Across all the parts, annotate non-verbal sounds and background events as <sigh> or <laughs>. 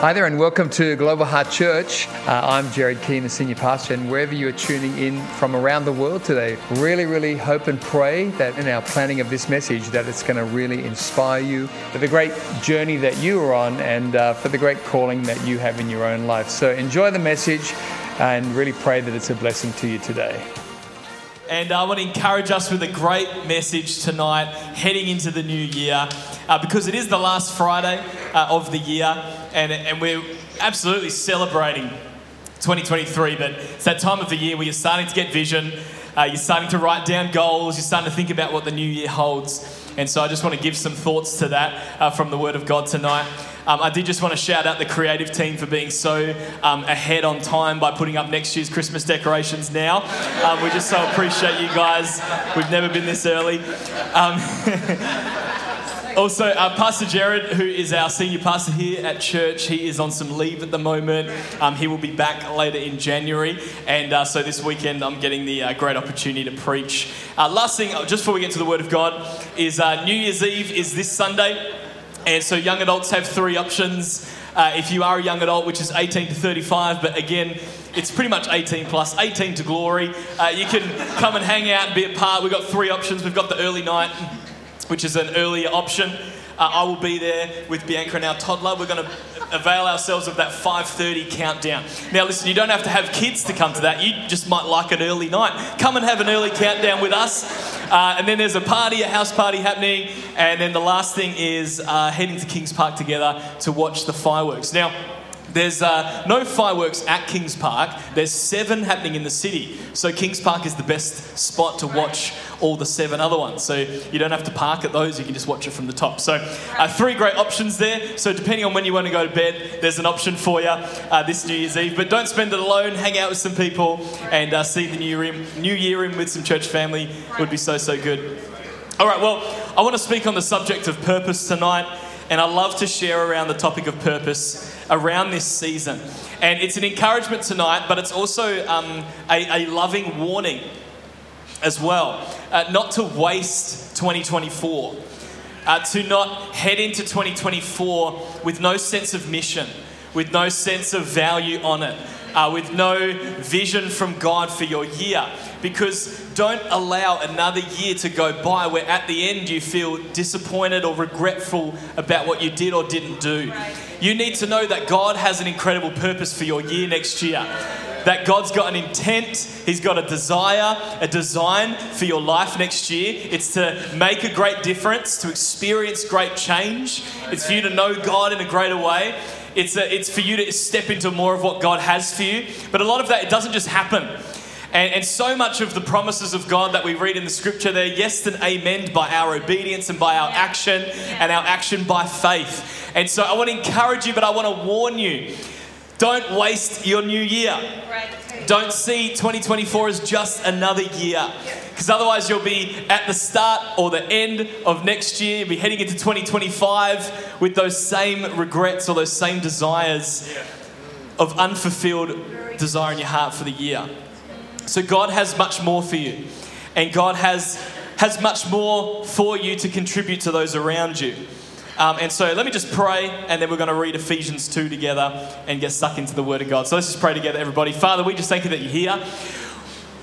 Hi there, and welcome to Global Heart Church. Uh, I'm Jared Keehan, the senior pastor, and wherever you are tuning in from around the world today, really, really hope and pray that in our planning of this message, that it's going to really inspire you for the great journey that you are on and uh, for the great calling that you have in your own life. So enjoy the message and really pray that it's a blessing to you today. And I want to encourage us with a great message tonight heading into the new year uh, because it is the last Friday uh, of the year and, and we're absolutely celebrating 2023. But it's that time of the year where you're starting to get vision, uh, you're starting to write down goals, you're starting to think about what the new year holds. And so I just want to give some thoughts to that uh, from the Word of God tonight. Um, I did just want to shout out the creative team for being so um, ahead on time by putting up next year's Christmas decorations now. Um, we just so appreciate you guys. We've never been this early. <laughs> Also, uh, Pastor Jared, who is our senior pastor here at church, he is on some leave at the moment. Um, he will be back later in January. And uh, so this weekend, I'm getting the uh, great opportunity to preach. Uh, last thing, uh, just before we get to the Word of God, is uh, New Year's Eve is this Sunday. And so young adults have three options. if you are a young adult, which is 18 to 35, but again, it's pretty much 18 plus, 18 to glory. Uh, you can come and hang out and be a part. We've got three options. We've got the early night, which is an earlier option. Uh, I will be there with Bianca and our toddler. We're going to avail ourselves of that 5:30 countdown. Now, listen, you don't have to have kids to come to that. You just might like an early night. Come and have an early countdown with us. Uh, and then there's a party, a house party happening. And then the last thing is uh, heading to Kings Park together to watch the fireworks. Now. There's uh, no fireworks at Kings Park. There's seven happening in the city. So Kings Park is the best spot to watch all the seven other ones. So you don't have to park at those, you can just watch it from the top. So uh, three great options there. So depending on when you want to go to bed, there's an option for you uh, this New Year's Eve. But don't spend it alone, hang out with some people and uh, see the new year, in, new year in with some church family. It would be so, so good. All right, well, I want to speak on the subject of purpose tonight. And I love to share around the topic of purpose around this season. And it's an encouragement tonight, but it's also um, a, a, loving warning as well. Uh, not to waste 2024, uh, to not head into 2024 with no sense of mission, with no sense of value on it, uh, with no vision from God for your year because don't allow another year to go by where at the end you feel disappointed or regretful about what you did or didn't do. You need to know that God has an incredible purpose for your year next year. That God's got an intent, He's got a desire, a design for your life next year. It's to make a great difference, to experience great change. It's for you to know God in a greater way. It's, a, it's for you to step into more of what God has for you. But a lot of that, it doesn't just happen. And, and, so much of the promises of God that we read in the scripture, they're yes and amen by our obedience and by our action and our action by faith. And so I want to encourage you, but I want to warn you don't waste your new year. Don't see 2024 as just another year. Because otherwise, you'll be at the start or the end of next year. You'll be heading into 2025 with those same regrets or those same desires of unfulfilled desire in your heart for the year. So God has much more for you. And God has, has much more for you to contribute to those around you. Um, and so let me just pray, and then we're going to read Ephesians 2 together and get stuck into the Word of God. So let's just pray together, everybody. Father, we just thank you that you're here.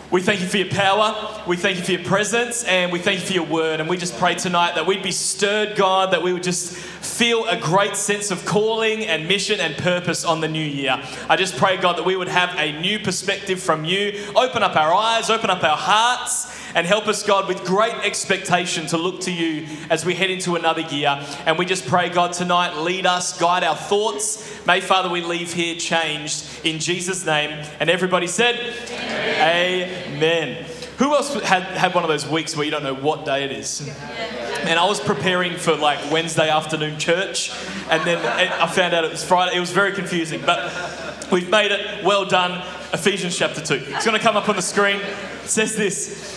We thank you for your power. We thank you for your presence. And we thank you for your word. And we just pray tonight that we'd be stirred, God, that we would just feel a great sense of calling and mission and purpose on the new year. I just pray, God, that we would have a new perspective from you. Open up our eyes, open up our hearts, and help us, God, with great expectation to look to you as we head into another year. And we just pray, God, tonight, lead us, guide our thoughts. May, Father, we leave here changed in Jesus' name. And everybody said, Amen. Amen. Who else had, had one of those weeks where you don't know what day it is? And I was preparing for like Wednesday afternoon church, and then I found out it was Friday. It was very confusing, but we've made it. Well done. Ephesians chapter 2. It's going to come up on the screen. It says this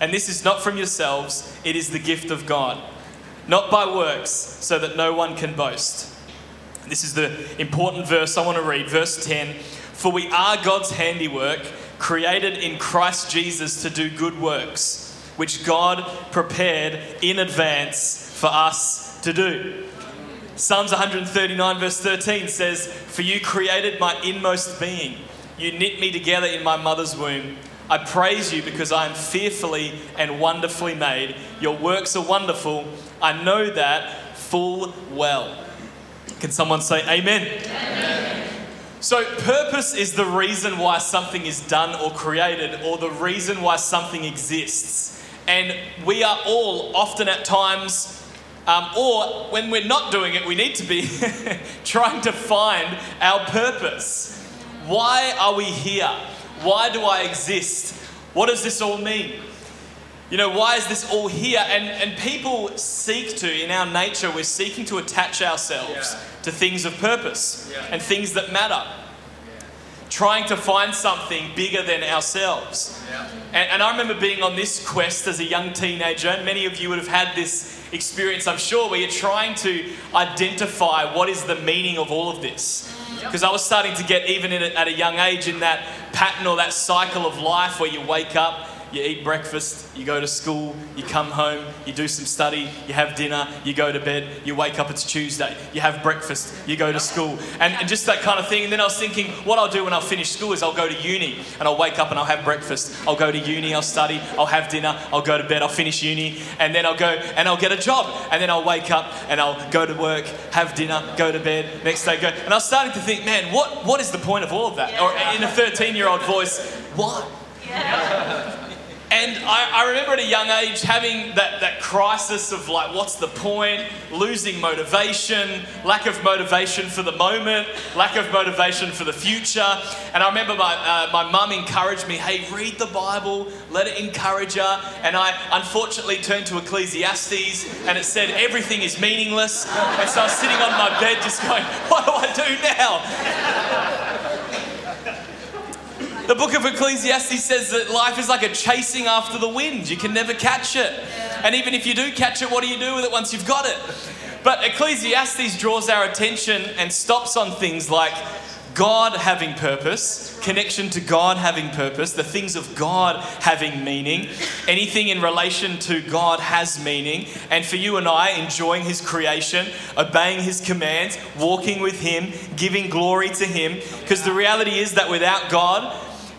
And this is not from yourselves, it is the gift of God, not by works, so that no one can boast. This is the important verse I want to read, verse 10. For we are God's handiwork, created in Christ Jesus to do good works, which God prepared in advance for us to do. Psalms 139, verse 13 says, For you created my inmost being. You knit me together in my mother's womb. I praise you because I am fearfully and wonderfully made. Your works are wonderful. I know that full well. Can someone say amen? amen? So, purpose is the reason why something is done or created, or the reason why something exists. And we are all often at times um, or when we're not doing it, we need to be <laughs> trying to find our purpose. Why are we here? Why do I exist? What does this all mean? You know, why is this all here? And, and people seek to, in our nature, we're seeking to attach ourselves yeah. to things of purpose yeah. and things that matter. Yeah. Trying to find something bigger than ourselves. And, and I remember being on this quest as a young teenager, and many of you would have had this experience, I'm sure, where you're trying to identify what is the meaning of all of this. Because I was starting to get, even a, at a young age, in that pattern or that cycle of life where you wake up, you eat breakfast, you go to school, you come home, you do some study, you have dinner, you go to bed, you wake up, it's Tuesday, you have breakfast, you go to school, and, and just that kind of thing. And then I was thinking, what I'll do when I'll finish school is I'll go to uni and I'll wake up and I'll have breakfast. I'll go to uni, I'll study, I'll have dinner, I'll go to bed, I'll finish uni, and then I'll go and I'll get a job. And then I'll wake up and I'll go to work, have dinner, go to bed, next day go. And I was starting to think, man, what, what is the point of all of that? Or in a 13 year old voice, what? Yeah. <laughs> And I, I, remember at a young age having that, that crisis of like, what's the point? Losing motivation, lack of motivation for the moment, lack of motivation for the future. And I remember my, uh, my mum encouraged me, hey, read the Bible, let it encourage you. And I unfortunately turned to Ecclesiastes and it said, everything is meaningless. And so I was sitting on my bed just going, what do I do now? The book of Ecclesiastes says that life is like a chasing after the wind. You can never catch it. And even if you do catch it, what do you do with it once you've got it? But Ecclesiastes draws our attention and stops on things like God having purpose, connection to God having purpose, the things of God having meaning, anything in relation to God has meaning, and for you and I, enjoying His creation, obeying His commands, walking with Him, giving glory to Him. Because the reality is that without God,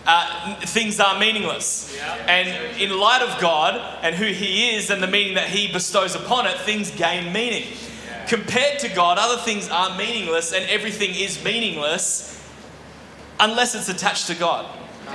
uh, things are meaningless. Yeah. And in light of God and who He is and the meaning that He bestows upon it, things gain meaning. Yeah. Compared to God, other things are meaningless and everything is meaningless unless it's attached to God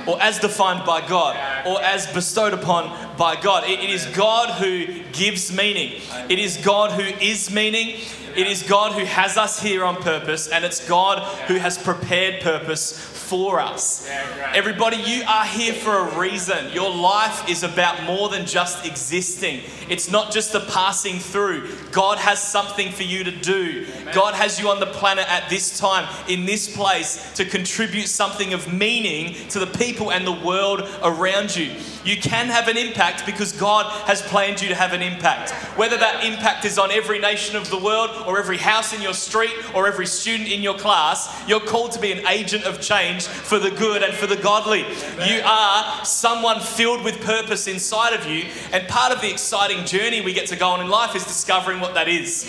or as defined by God or as bestowed upon by God. it, it is God who gives meaning, it is God who is meaning. It is God who has us here on purpose, and it's God who has prepared purpose for us. Yeah, Everybody, you are here for a reason. Your life is about more than just existing, it's not just a passing through. God has something for you to do. Amen. God has you on the planet at this time, in this place, to contribute something of meaning to the people and the world around you. You can have an impact because God has planned you to have an impact. Whether that impact is on every nation of the world, or every house in your street, or every student in your class, you're called to be an agent of change for the good and for the godly. You are someone filled with purpose inside of you, and part of the exciting journey we get to go on in life is discovering what that is.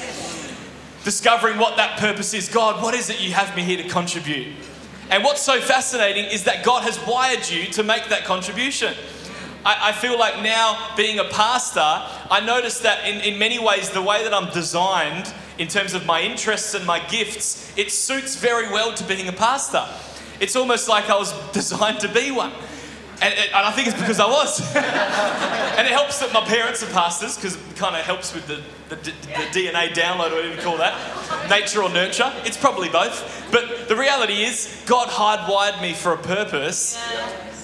Discovering what that purpose is. God, what is it you have me here to contribute? And what's so fascinating is that God has wired you to make that contribution. I, I feel like now, being a pastor, I notice that in, in many ways, the way that I'm designed in terms of my interests and my gifts, it suits very well to being a pastor. It's almost like I was <laughs> designed to be one. And, and I think it's because I was. <laughs> and it helps that my parents are pastors because it kind of helps with the, the, the, DNA download, or whatever you call that. Nature or nurture. It's probably both. But the reality is, God hardwired me for a purpose.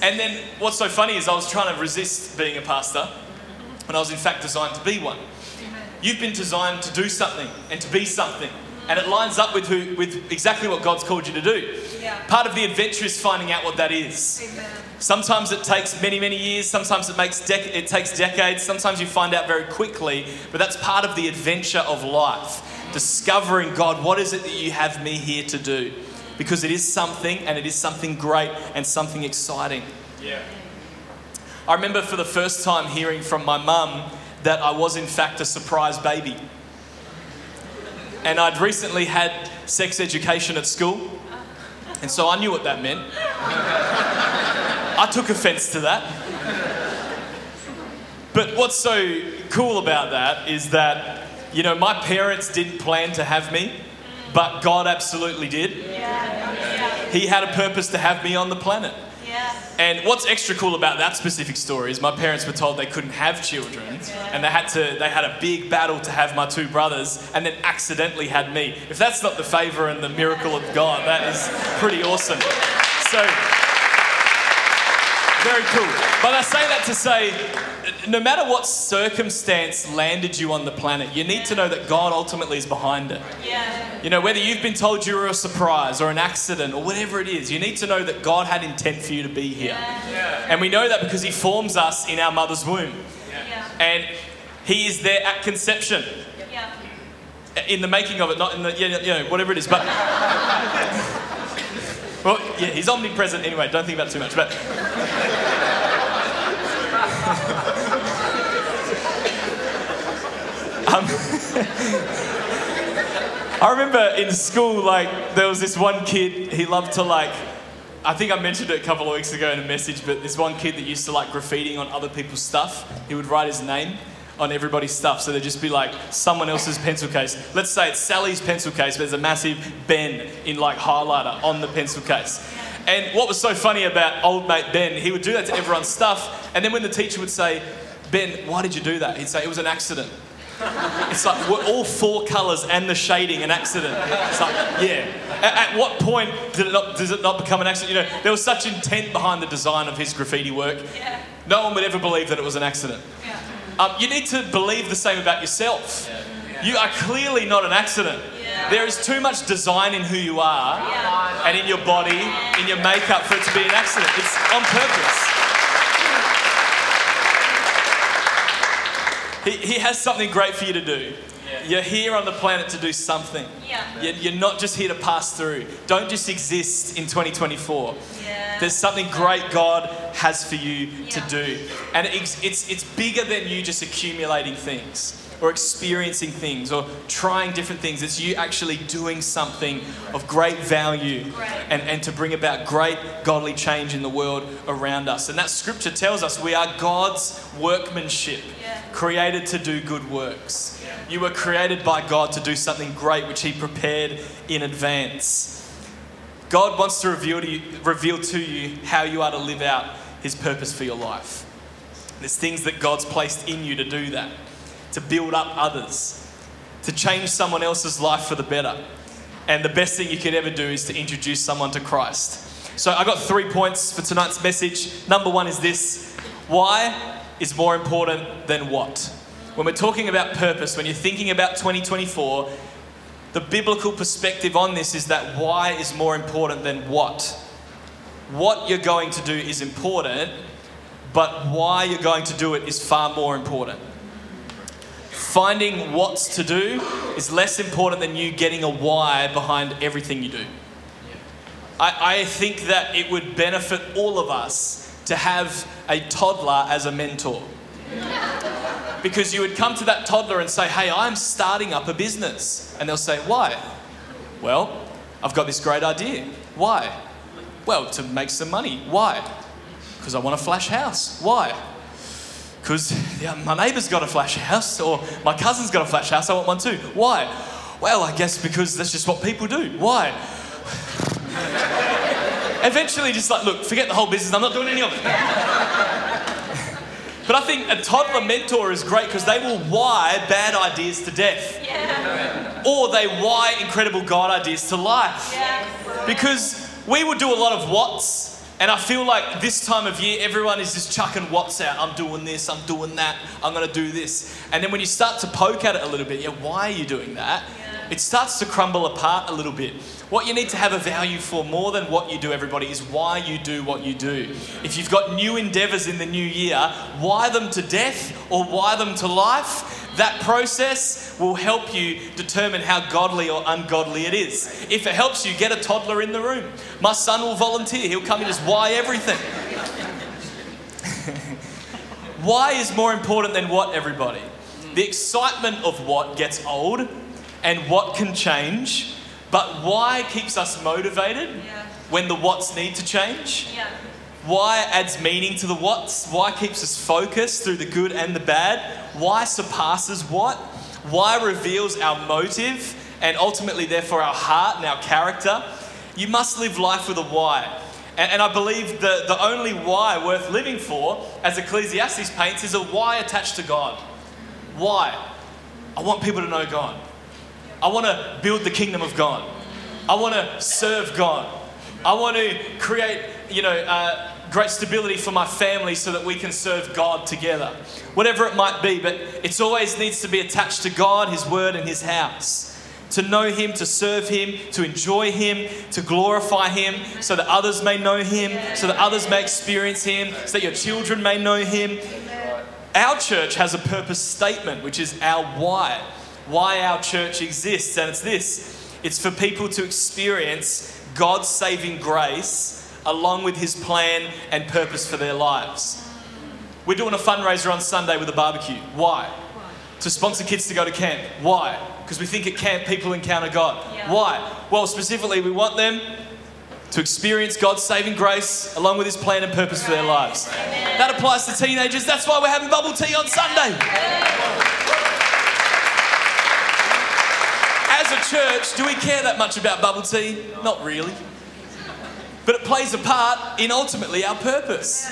And then what's so funny is I was trying to resist being a pastor when I was in fact designed to be one. You've been designed to do something and to be something. And it lines up with, who, with exactly what God's called you to do. Yeah. Part of the adventure is finding out what that is. Amen. Sometimes it takes many, many years. Sometimes it, makes dec- it takes decades. Sometimes you find out very quickly. But that's part of the adventure of life. Discovering God, what is it that you have me here to do? Because it is something, and it is something great and something exciting. Yeah. I remember for the first time hearing from my mum that I was, in fact, a surprise baby. And I'd recently had sex education at school, and so I knew what that meant. <laughs> I took offense to that. But what's so cool about that is that, you know, my parents didn't plan to have me, but God absolutely did. He had a purpose to have me on the planet. And what's extra cool about that specific story is my parents were told they couldn't have children, and they had to they had a big battle to have my two brothers, and then accidentally had me. If that's not the favor and the miracle of God, that is pretty awesome. So very cool. But I say that to say, no matter what circumstance landed you on the planet, you need to know that God ultimately is behind it. Yeah. You know, whether you've been told you were a surprise or an accident or whatever it is, you need to know that God had intent for you to be here. Yeah. And we know that because He forms us in our mother's womb. And He is there at conception, in the making of it, not in the, yeah, you know, whatever it is. But, <laughs> well, yeah, He's omnipresent anyway, don't think about it too much. But, um, I remember in school, like, there was this one kid, he loved to, like, I think I mentioned it a couple of weeks ago in a message, but this one kid that used to like graffitiing on other people's stuff, he would write his name on everybody's stuff. So there'd just be like someone else's pencil case. Let's say it's Sally's pencil case, but there's a massive Ben in like highlighter on the pencil case. And what was so funny about old mate Ben, he would do that to everyone's stuff. And then when the teacher would say, Ben, why did you do that? He'd say, it was an accident. It's like we're all four colours and the shading an accident. It's like, yeah. At, at what point did it not, does it not become an accident? You know, there was such intent behind the design of his graffiti work. No one would ever believe that it was an accident. Um, you need to believe the same about yourself. You are clearly not an accident. There is too much design in who you are and in your body, in your makeup for it to be an accident. It's on purpose. He, he has something great for you to do. You're here on the planet to do something. Yeah. You're, you're not just here to pass through. Don't just exist in 2024. Yeah. There's something great God has for you to do. And it's, it's, it's bigger than you just accumulating things or experiencing things or trying different things. It's you actually doing something of great value Great. and, and to bring about great godly change in the world around us. And that scripture tells us we are God's workmanship, Yeah. Created to do good works. You were created by God to do something great which He prepared in advance. God wants to reveal to you, reveal to you how you are to live out His purpose for your life. There's things that God's placed in you to do that, to build up others, to change someone else's life for the better. And the best thing you could ever do is to introduce someone to Christ. So I got three points for tonight's message. Number one is this why is more important than what? When we're talking about purpose, when you're thinking about 2024, the biblical perspective on this is that why is more important than what. What you're going to do is important, but why you're going to do it is far more important. Finding what's to do is less important than you getting a why behind everything you do. I, I think that it would benefit all of us to have a toddler as a mentor. Because you would come to that toddler and say, Hey, I'm starting up a business. And they'll say, Why? Well, I've got this great idea. Why? Well, to make some money. Why? Because I want a flash house. Why? Because yeah, my neighbour's got a flash house, or my cousin's got a flash house, I want one too. Why? Well, I guess because that's just what people do. Why? Eventually, just like, look, forget the whole business. I'm not doing any of it. But I think a toddler mentor is great because they will wire bad ideas to death. Yeah. Or they wire incredible God ideas to life. Yeah. Because we would do a lot of what's, and I feel like this time of year, everyone is just chucking what's out. I'm doing this, I'm doing that, I'm going to do this. And then when you start to poke at it a little bit, yeah, why are you doing that? Yeah. It starts to crumble apart a little bit. What you need to have a value for more than what you do, everybody, is why you do what you do. If you've got new endeavors in the new year, wire them to death or wire them to life. That process will help you determine how godly or ungodly it is. If it helps you, get a toddler in the room. My son will volunteer, he'll come and just why everything. <laughs> why is more important than what, everybody? The excitement of what gets old and what can change, but why keeps us motivated Yeah. when the what's need to change? Yeah. Why adds meaning to the what's? Why keeps us focused through the good and the bad? Why surpasses what? Why reveals our motive and ultimately, therefore, our heart and our character? You must live life with a why. And, and I believe the, the only why worth living for, as Ecclesiastes paints, is a why attached to God. Why? I want people to know God. I want to build the kingdom of God. I want to serve God. I want to create, you know, uh, great stability for my family so that we can serve God together. Whatever it might be, but it always needs to be attached to God, His Word, and His house. To know Him, to serve Him, to enjoy Him, to glorify Him, so that others may know Him, so that others may experience Him, so that your children may know Him. Our church has a purpose statement, which is our why. Why our church exists, and it's this it's for people to experience God's saving grace along with His plan and purpose for their lives. We're doing a fundraiser on Sunday with a barbecue. Why? To sponsor kids to go to camp. Why? Because we think at camp people encounter God. Yeah. Why? Well, specifically, we want them to experience God's saving grace along with His plan and purpose for their lives. That applies to teenagers. That's why we're having bubble tea on Sunday. A church, do we care that much about bubble tea? Not really. But it plays a part in ultimately our purpose.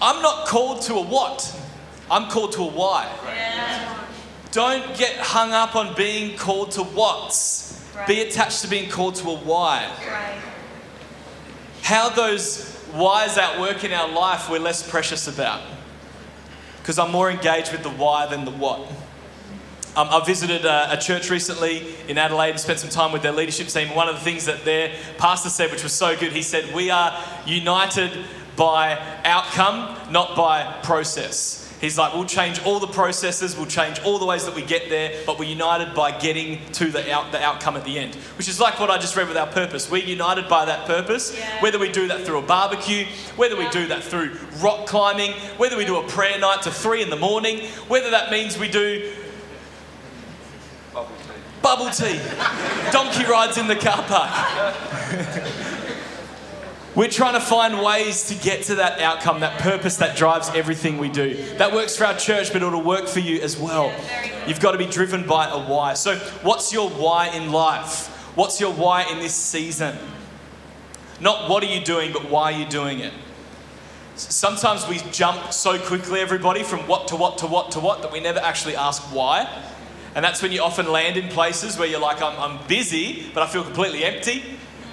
I'm not called to a what, I'm called to a why. Don't get hung up on being called to what's. Be attached to being called to a why. How those whys at work in our life we're less precious about. Because I'm more engaged with the why than the what. Um, I visited a, a church recently in Adelaide and spent some time with their leadership team. One of the things that their pastor said, which was so good, he said, We are united by outcome, not by process. He's like, We'll change all the processes, we'll change all the ways that we get there, but we're united by getting to the, out, the outcome at the end. Which is like what I just read with our purpose. We're united by that purpose, Yeah. whether we do that through a barbecue, whether we do that through rock climbing, whether we do a prayer night to three in the morning, whether that means we do Bubble tea. Donkey rides in the car park. We're trying to find ways to get to that outcome, that purpose that drives everything we do. That works for our church, but it'll work for you as well. You've got to be driven by a why. So, what's your why in life? What's your why in this season? Not what are you doing, but why are you doing it? Sometimes we jump so quickly, everybody, from what to what to what to what, that we never actually ask why. And that's when you often land in places where you're like, I'm, I'm busy, but I feel completely empty.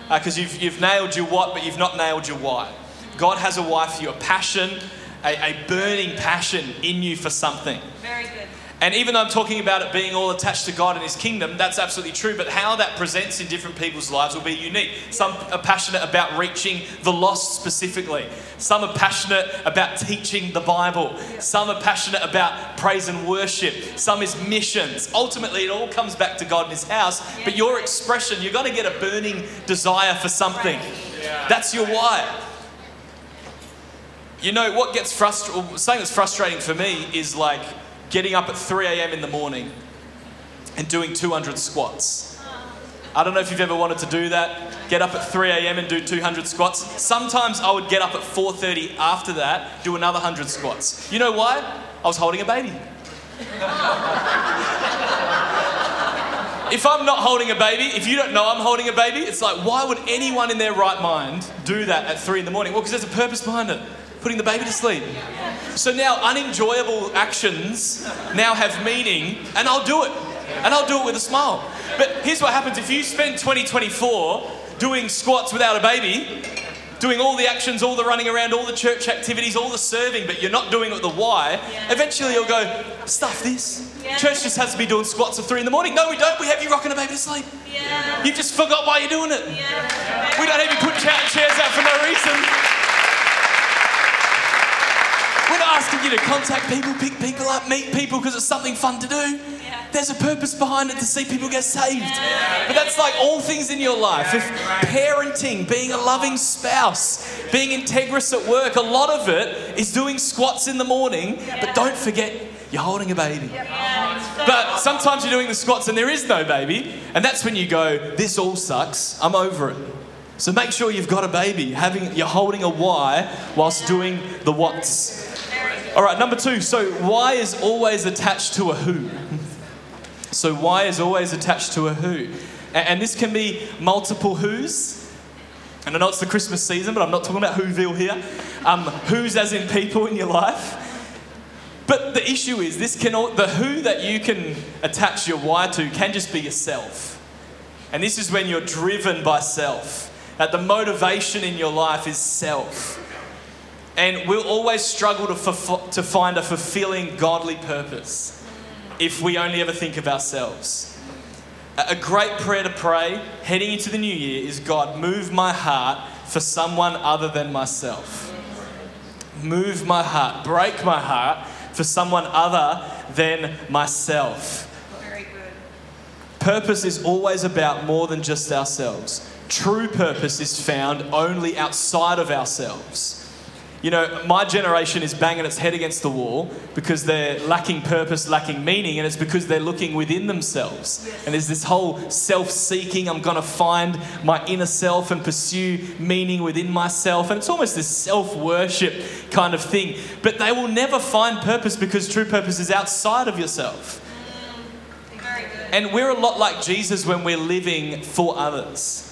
Uh, because you've, you've nailed your what, but you've not nailed your why. God has a why for you, a passion, a, a burning passion in you for something. Very good. And even though I'm talking about it being all attached to God and His kingdom, that's absolutely true. But how that presents in different people's lives will be unique. Some are passionate about reaching the lost specifically. Some are passionate about teaching the Bible. Some are passionate about praise and worship. Some is missions. Ultimately, it all comes back to God and His house. But your expression, you're going to get a burning desire for something. That's your why. You know what gets frustrating? Something that's frustrating for me is like getting up at 3 a.m. in the morning and doing 200 squats. I don't know if you've ever wanted to do that. Get up at 3 a.m. and do 200 squats. Sometimes I would get up at 4:30 after that, do another 100 squats. You know why? I was holding a baby. if I'm not holding a baby, if you don't know I'm holding a baby, it's like, why would anyone in their right mind do that at three in the morning? Well, because there's a purpose behind it putting the baby to sleep. So now unenjoyable actions now have meaning, and I'll do it. And I'll do it with a smile. But here's what happens if you spend 2024 doing squats without a baby, doing all the actions, all the running around, all the church activities, all the serving, but you're not doing it with the why, yeah. eventually you'll go, stuff this. Yeah. Church just has to be doing squats at three in the morning. No, we don't. We have you rocking a baby to sleep. Yeah. You just forgot why you're doing it. We don't even put chairs out for no reason. We're not asking you to contact people, pick people up, meet people because it's something fun to do. Yeah. There's a purpose behind it to see people get saved. Yeah. But that's like all things in your life. If parenting, being a loving spouse, being integrous at work, a lot of it is doing squats in the morning. But don't forget, you're holding a baby. But sometimes you're doing the squats and there is no baby, and that's when you go, This all sucks, I'm over it. So make sure you've got a baby, having you're holding a why whilst doing the what's. All right, number two. So, why is always attached to a who? So, why is always attached to a who? And this can be multiple who's. And I know it's the Christmas season, but I'm not talking about Whoville here. Um, who's as in people in your life. But the issue is, this can all, the who that you can attach your why to can just be yourself. And this is when you're driven by self. That the motivation in your life is self. And we'll always struggle to, to find a fulfilling godly purpose if we only ever think of ourselves. A great prayer to pray heading into the new year is God, move my heart for someone other than myself. Move my heart, break my heart for someone other than myself. Very good. Purpose is always about more than just ourselves. True purpose is found only outside of ourselves. You know, my generation is banging its head against the wall because they're lacking purpose, lacking meaning, and it's because they're looking within themselves. And there's this whole self seeking, I'm going to find my inner self and pursue meaning within myself. And it's almost this self worship kind of thing. But they will never find purpose because true purpose is outside of yourself. Mm, and we're a lot like Jesus when we're living for others.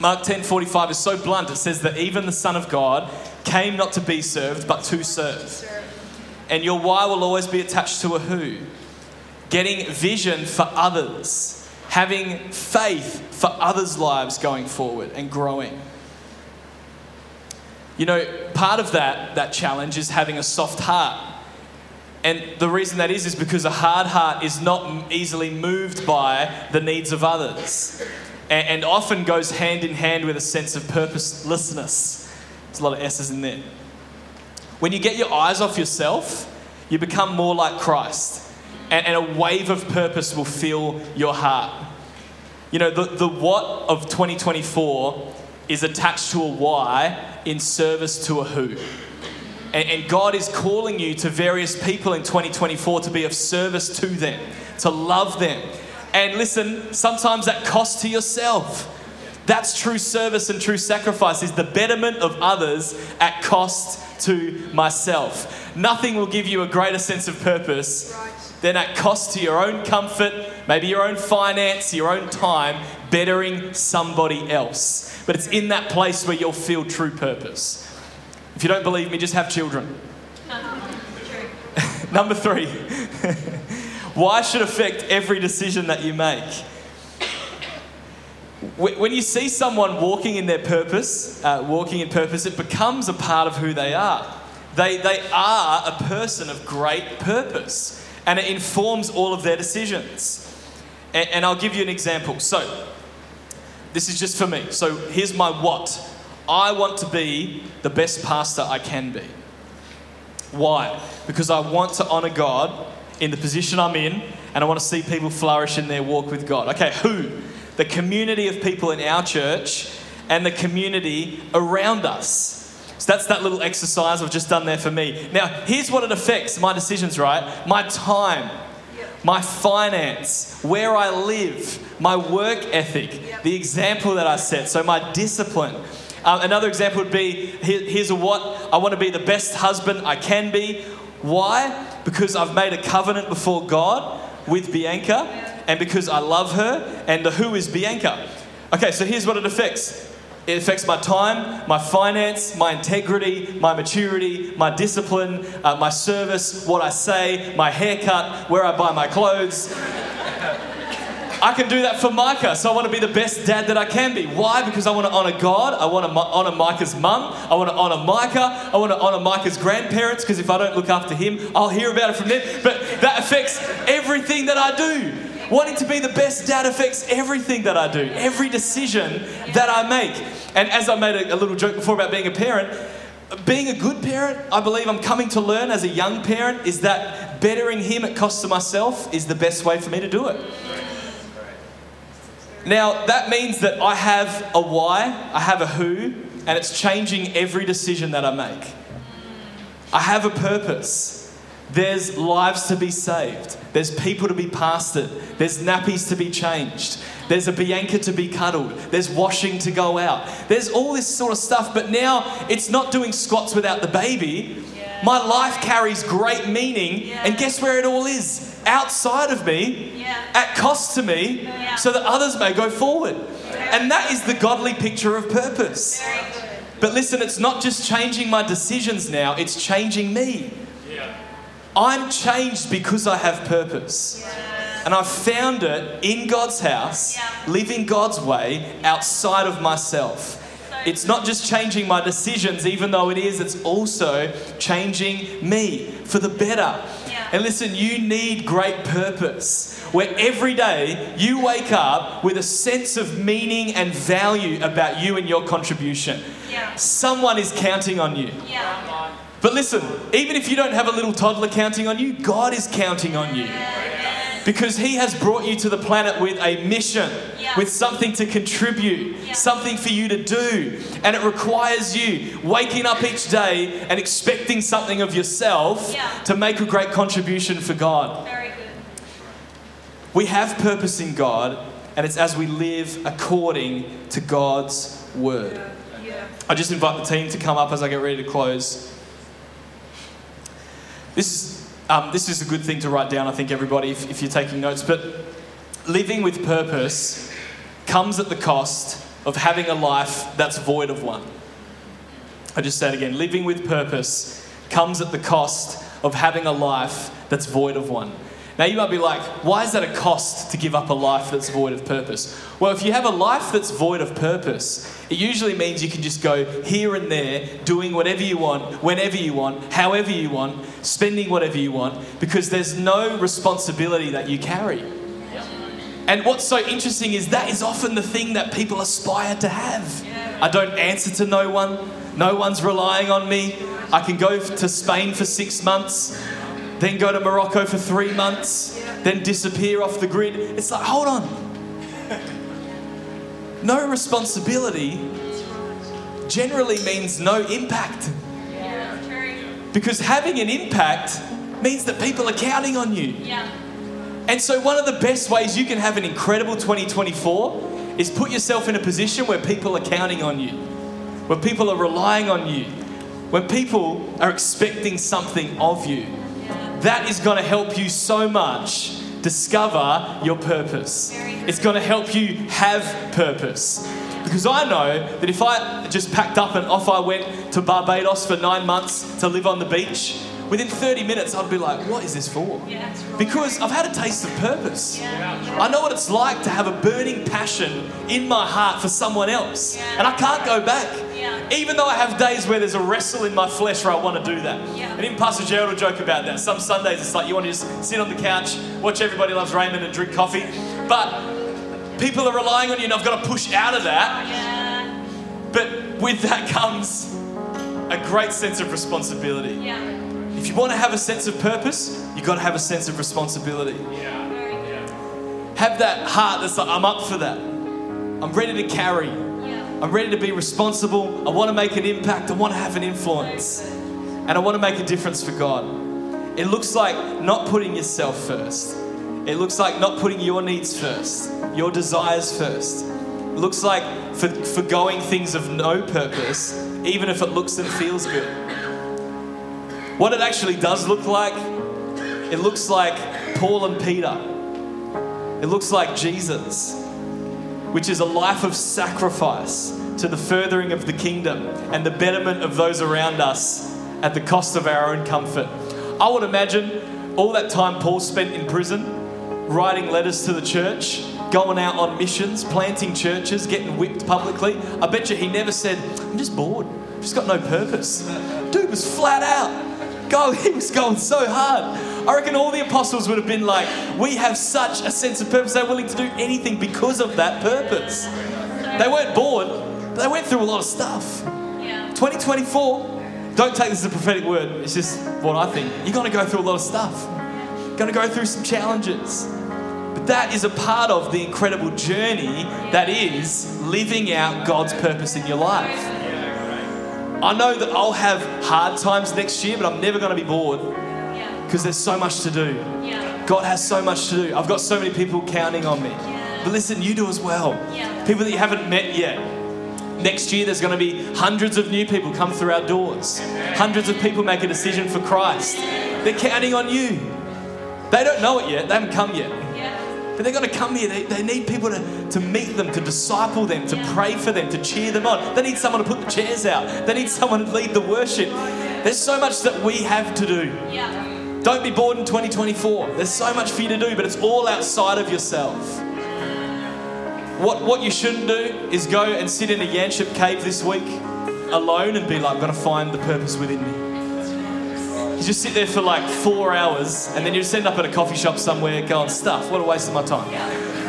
Mark 10:45 is so blunt. It says that even the Son of God came not to be served, but to serve. And your why will always be attached to a who. Getting vision for others, having faith for others' lives going forward and growing. You know, part of that, that challenge is having a soft heart. And the reason that is, is because a hard heart is not easily moved by the needs of others and, and often goes hand in hand with a sense of purposelessness. There's a lot of S's in there. When you get your eyes off yourself, you become more like Christ, and, and a wave of purpose will fill your heart. You know, the, the what of 2024 is attached to a why in service to a who. And, and, God is calling you to various people in 2024 to be of service to them, to love them, and listen, sometimes that costs to yourself. That's true service and true sacrifice is the betterment of others at cost to myself. Nothing will give you a greater sense of purpose than at cost to your own comfort, maybe your own finance, your own time, bettering somebody else. But it's in that place where you'll feel true purpose. If you don't believe me, just have children. <laughs> Number three. <laughs> Why should affect every decision that you make? When you see someone walking in their purpose, uh, walking in purpose, it becomes a part of who they are. They, they are a person of great purpose, and it informs all of their decisions. And, and I'll give you an example. So, this is just for me. So, here's my what I want to be the best pastor I can be. Why? Because I want to honor God in the position I'm in, and I want to see people flourish in their walk with God. Okay, who? The community of people in our church and the community around us. So that's that little exercise I've just done there for me. Now, here's what it affects my decisions, right? My time, my finance, where I live, my work ethic, the example that I set, so my discipline. Um, another example would be here, here's a what I want to be the best husband I can be. Why? Because I've made a covenant before God with Bianca and because I love her, and the who is Bianca. Okay, so here's what it affects. It affects my time, my finance, my integrity, my maturity, my discipline, uh, my service, what I say, my haircut, where I buy my clothes. I can do that for Micah, so I want to be the best dad that I can be. Why? Because I want to honor God. I want to honor Micah's mum. I want to honor Micah. I want to honor Micah's grandparents, because if I don't look after him, I'll hear about it from them. But that affects everything that I do. Wanting to be the best dad affects everything that I do, every decision that I make. And as I made a, a little joke before about being a parent, being a good parent, I believe I'm coming to learn as a young parent, is that bettering him at cost to myself is the best way for me to do it. Now, that means that I have a why, I have a who, and it's changing every decision that I make. I have a purpose. There's lives to be saved. There's people to be pastored. There's nappies to be changed. There's a Bianca to be cuddled. There's washing to go out. There's all this sort of stuff, but now it's not doing squats without the baby. My life carries great meaning, and guess where it all is? Outside of me, at cost to me, so that others may go forward. And that is the godly picture of purpose. But listen, it's not just changing my decisions now, it's changing me. I'm changed because I have purpose. And I've found it in God's house, living God's way outside of myself. It's not just changing my decisions, even though it is, it's also changing me for the better. And listen, you need great purpose where every day you wake up with a sense of meaning and value about you and your contribution. Yeah. Someone is counting on you. Yeah. But listen, even if you don't have a little toddler counting on you, God is counting on you. Because He has brought you to the planet with a mission, Yeah. with something to contribute, Yeah. something for you to do. And it requires you waking up each day and expecting something of yourself Yeah. to make a great contribution for God. Very good. We have purpose in God, and it's as we live according to God's word. I just invite the team to come up as I get ready to close. This is, um, this is a good thing to write down, I think, everybody, if, if you're taking notes. But living with purpose comes at the cost of having a life that's void of one. I just say it again living with purpose comes at the cost of having a life that's void of one. Now, you might be like, why is that a cost to give up a life that's void of purpose? Well, if you have a life that's void of purpose, it usually means you can just go here and there, doing whatever you want, whenever you want, however you want, spending whatever you want, because there's no responsibility that you carry. And what's so interesting is that is often the thing that people aspire to have. I don't answer to no one, no one's relying on me. I can go to Spain for six months, then go to Morocco for three months, then disappear off the grid. It's like, hold on. No responsibility generally means no impact. Because having an impact means that people are counting on you. And so, one of the best ways you can have an incredible 2024 is put yourself in a position where people are counting on you, where people are relying on you, when people are expecting something of you. That is going to help you so much discover your purpose. It's going to help you have purpose. Because I know that if I just packed up and off I went to Barbados for nine months to live on the beach, within 30 minutes I'd be like, what is this for? Yeah. Because I've had a taste of purpose. Yeah. I know what it's like to have a burning passion in my heart for someone else. And I can't go back. Even though I have days where there's a wrestle in my flesh where I want to do that. And even Pastor Jared will joke about that. Some Sundays it's like you want to just sit on the couch, watch Everybody Loves Raymond and drink coffee. But people are relying on you and I've got to push out of that. But with that comes a great sense of responsibility. Yeah. If you want to have a sense of purpose, you've got to have a sense of responsibility. Have that heart that's like, I'm up for that. I'm ready to carry. Yeah. I'm ready to be responsible. I want to make an impact. I want to have an influence. And I want to make a difference for God. It looks like not putting yourself first. It looks like not putting your needs first, your desires first. It looks like for, forgoing things of no purpose, even if it looks and feels good. What it actually does look like, it looks like Paul and Peter. It looks like Jesus, which is a life of sacrifice to the furthering of the kingdom and the betterment of those around us at the cost of our own comfort. I would imagine all that time Paul spent in prison, writing letters to the church, going out on missions, planting churches, getting whipped publicly. I bet you he never said, I'm just bored, I've just got no purpose. Dude was flat out. Go, he was going so hard. I reckon all the apostles would have been like, We have such a sense of purpose, they're willing to do anything because of that purpose. They weren't bored, they went through a lot of stuff. Yeah. 2024, don't take this as a prophetic word, it's just what I think. You're going to go through a lot of stuff, you're going to go through some challenges. But that is a part of the incredible journey that is living out God's purpose in your life. I know that I'll have hard times next year, but I'm never going to be bored because there's so much to do. God has so much to do. I've got so many people counting on me. But listen, you do as well. People that you haven't met yet. Next year, there's going to be hundreds of new people come through our doors. Hundreds of people make a decision for Christ. They're counting on you. They don't know it yet, they haven't come yet. But they're going to come here. They, they need people to, to meet them, to disciple them, to pray for them, to cheer them on. They need someone to put the chairs out. They need someone to lead the worship. There's so much that we have to do. Don't be bored in 2024. There's so much for you to do, but it's all outside of yourself. What, what you shouldn't do is go and sit in a Yanchep cave this week alone and be like, I'm going to find the purpose within me. You just sit there for like four hours and then you just end up at a coffee shop somewhere going, stuff, what a waste of my time.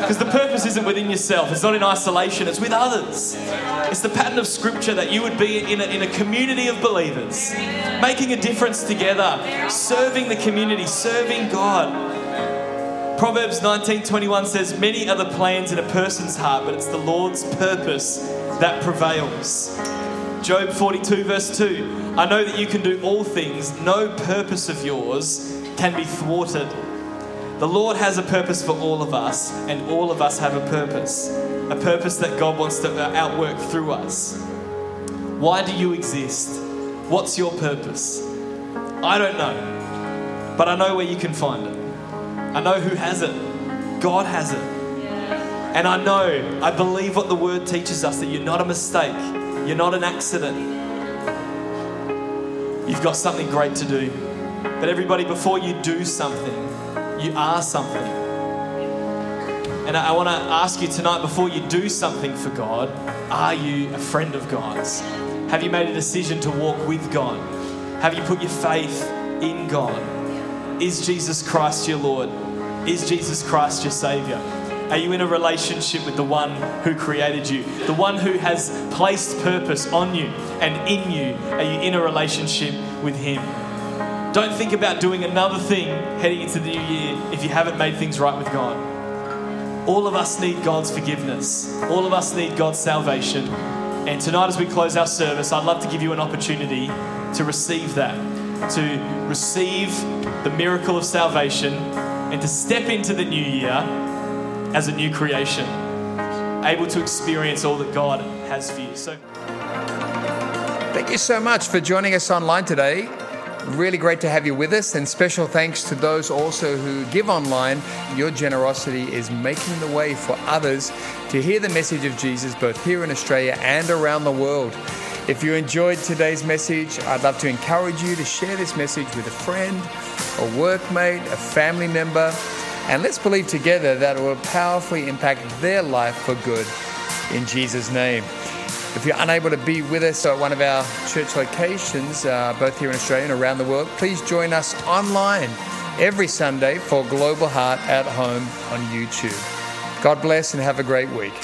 Because the purpose isn't within yourself, it's not in isolation, it's with others. It's the pattern of scripture that you would be in a, in a community of believers, making a difference together, serving the community, serving God. Proverbs 19:21 says, "Many are the plans in a person's heart, but it's the Lord's purpose that prevails." Job 42 verse 2, "I know that you can do all things; no purpose of yours can be thwarted." The Lord has a purpose for all of us, and all of us have a purpose, a purpose that God wants to uh, outwork through us. Why do you exist? What's your purpose? I don't know, but I know where you can find it. I know who has it. God has it. And I know, I believe what the word teaches us that you're not a mistake, you're not an accident. You've got something great to do. But everybody, before you do something, you are something. And I want to ask you tonight before you do something for God, are you a friend of God's? Have you made a decision to walk with God? Have you put your faith in God? Is Jesus Christ your Lord? Is Jesus Christ your Savior? Are you in a relationship with the one who created you? The one who has placed purpose on you and in you? Are you in a relationship with Him? Don't think about doing another thing heading into the new year if you haven't made things right with God. All of us need God's forgiveness. All of us need God's salvation. And tonight, as we close our service, I'd love to give you an opportunity to receive that, to receive the miracle of salvation, and to step into the new year as a new creation, able to experience all that God has for you. So, Thank you so much for joining us online today. Really great to have you with us, and special thanks to those also who give online. Your generosity is making the way for others to hear the message of Jesus both here in Australia and around the world. If you enjoyed today's message, I'd love to encourage you to share this message with a friend, a workmate, a family member, and let's believe together that it will powerfully impact their life for good. In Jesus' name. If you're unable to be with us at one of our church locations, uh, both here in Australia and around the world, please join us online every Sunday for Global Heart at Home on YouTube. God bless and have a great week.